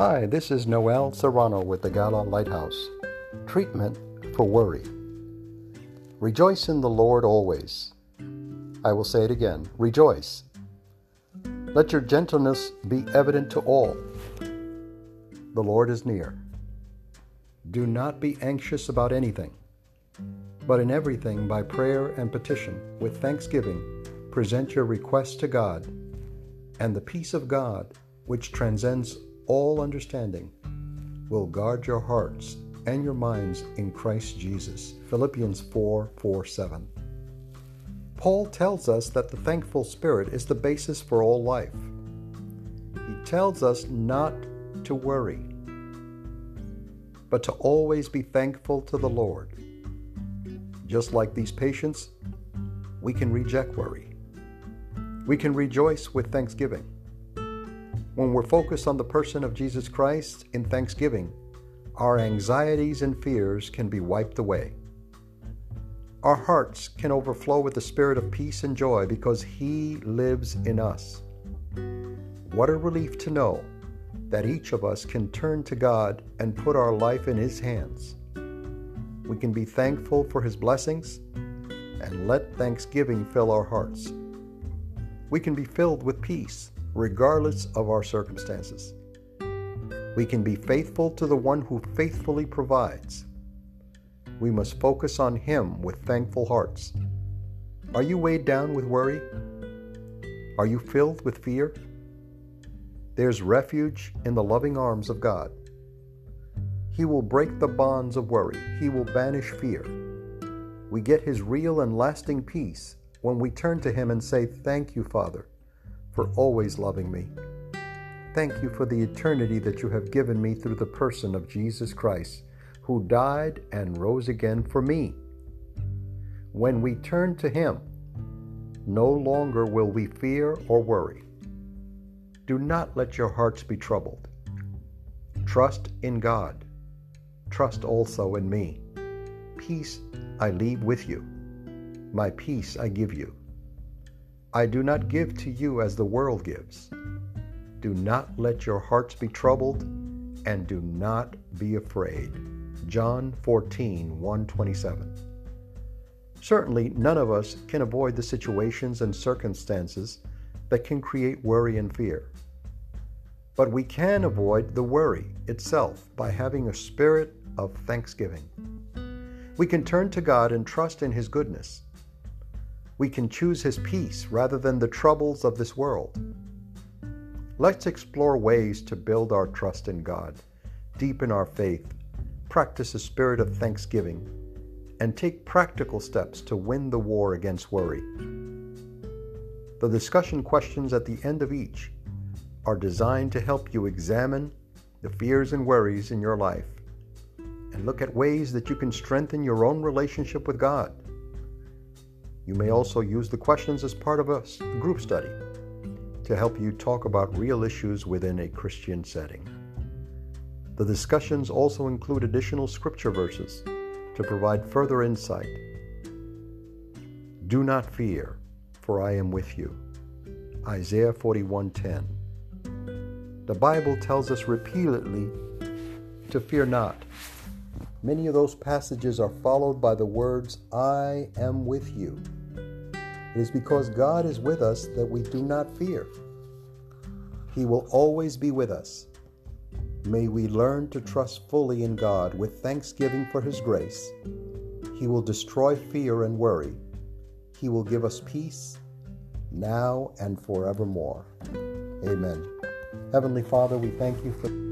Hi, this is Noel Serrano with the Gala Lighthouse. Treatment for worry. Rejoice in the Lord always. I will say it again rejoice. Let your gentleness be evident to all. The Lord is near. Do not be anxious about anything, but in everything by prayer and petition, with thanksgiving, present your requests to God, and the peace of God, which transcends all understanding will guard your hearts and your minds in Christ Jesus. Philippians 4 4 7. Paul tells us that the thankful spirit is the basis for all life. He tells us not to worry, but to always be thankful to the Lord. Just like these patients, we can reject worry. We can rejoice with thanksgiving. When we're focused on the person of Jesus Christ in thanksgiving, our anxieties and fears can be wiped away. Our hearts can overflow with the spirit of peace and joy because He lives in us. What a relief to know that each of us can turn to God and put our life in His hands. We can be thankful for His blessings and let thanksgiving fill our hearts. We can be filled with peace regardless of our circumstances. We can be faithful to the one who faithfully provides. We must focus on Him with thankful hearts. Are you weighed down with worry? Are you filled with fear? There's refuge in the loving arms of God. He will break the bonds of worry, He will banish fear. We get His real and lasting peace when we turn to Him and say, Thank you, Father for always loving me. Thank you for the eternity that you have given me through the person of Jesus Christ, who died and rose again for me. When we turn to Him, no longer will we fear or worry. Do not let your hearts be troubled. Trust in God. Trust also in me. Peace I leave with you. My peace I give you. I do not give to you as the world gives. Do not let your hearts be troubled, and do not be afraid. John 14, 127. Certainly, none of us can avoid the situations and circumstances that can create worry and fear. But we can avoid the worry itself by having a spirit of thanksgiving. We can turn to God and trust in His goodness we can choose His peace rather than the troubles of this world. Let's explore ways to build our trust in God, deepen our faith, practice a spirit of thanksgiving, and take practical steps to win the war against worry. The discussion questions at the end of each are designed to help you examine the fears and worries in your life and look at ways that you can strengthen your own relationship with God. You may also use the questions as part of a group study to help you talk about real issues within a Christian setting. The discussions also include additional scripture verses to provide further insight. Do not fear, for I am with you. Isaiah 41:10. The Bible tells us repeatedly to fear not. Many of those passages are followed by the words, I am with you. It is because God is with us that we do not fear. He will always be with us. May we learn to trust fully in God with thanksgiving for His grace. He will destroy fear and worry. He will give us peace now and forevermore. Amen. Heavenly Father, we thank you for.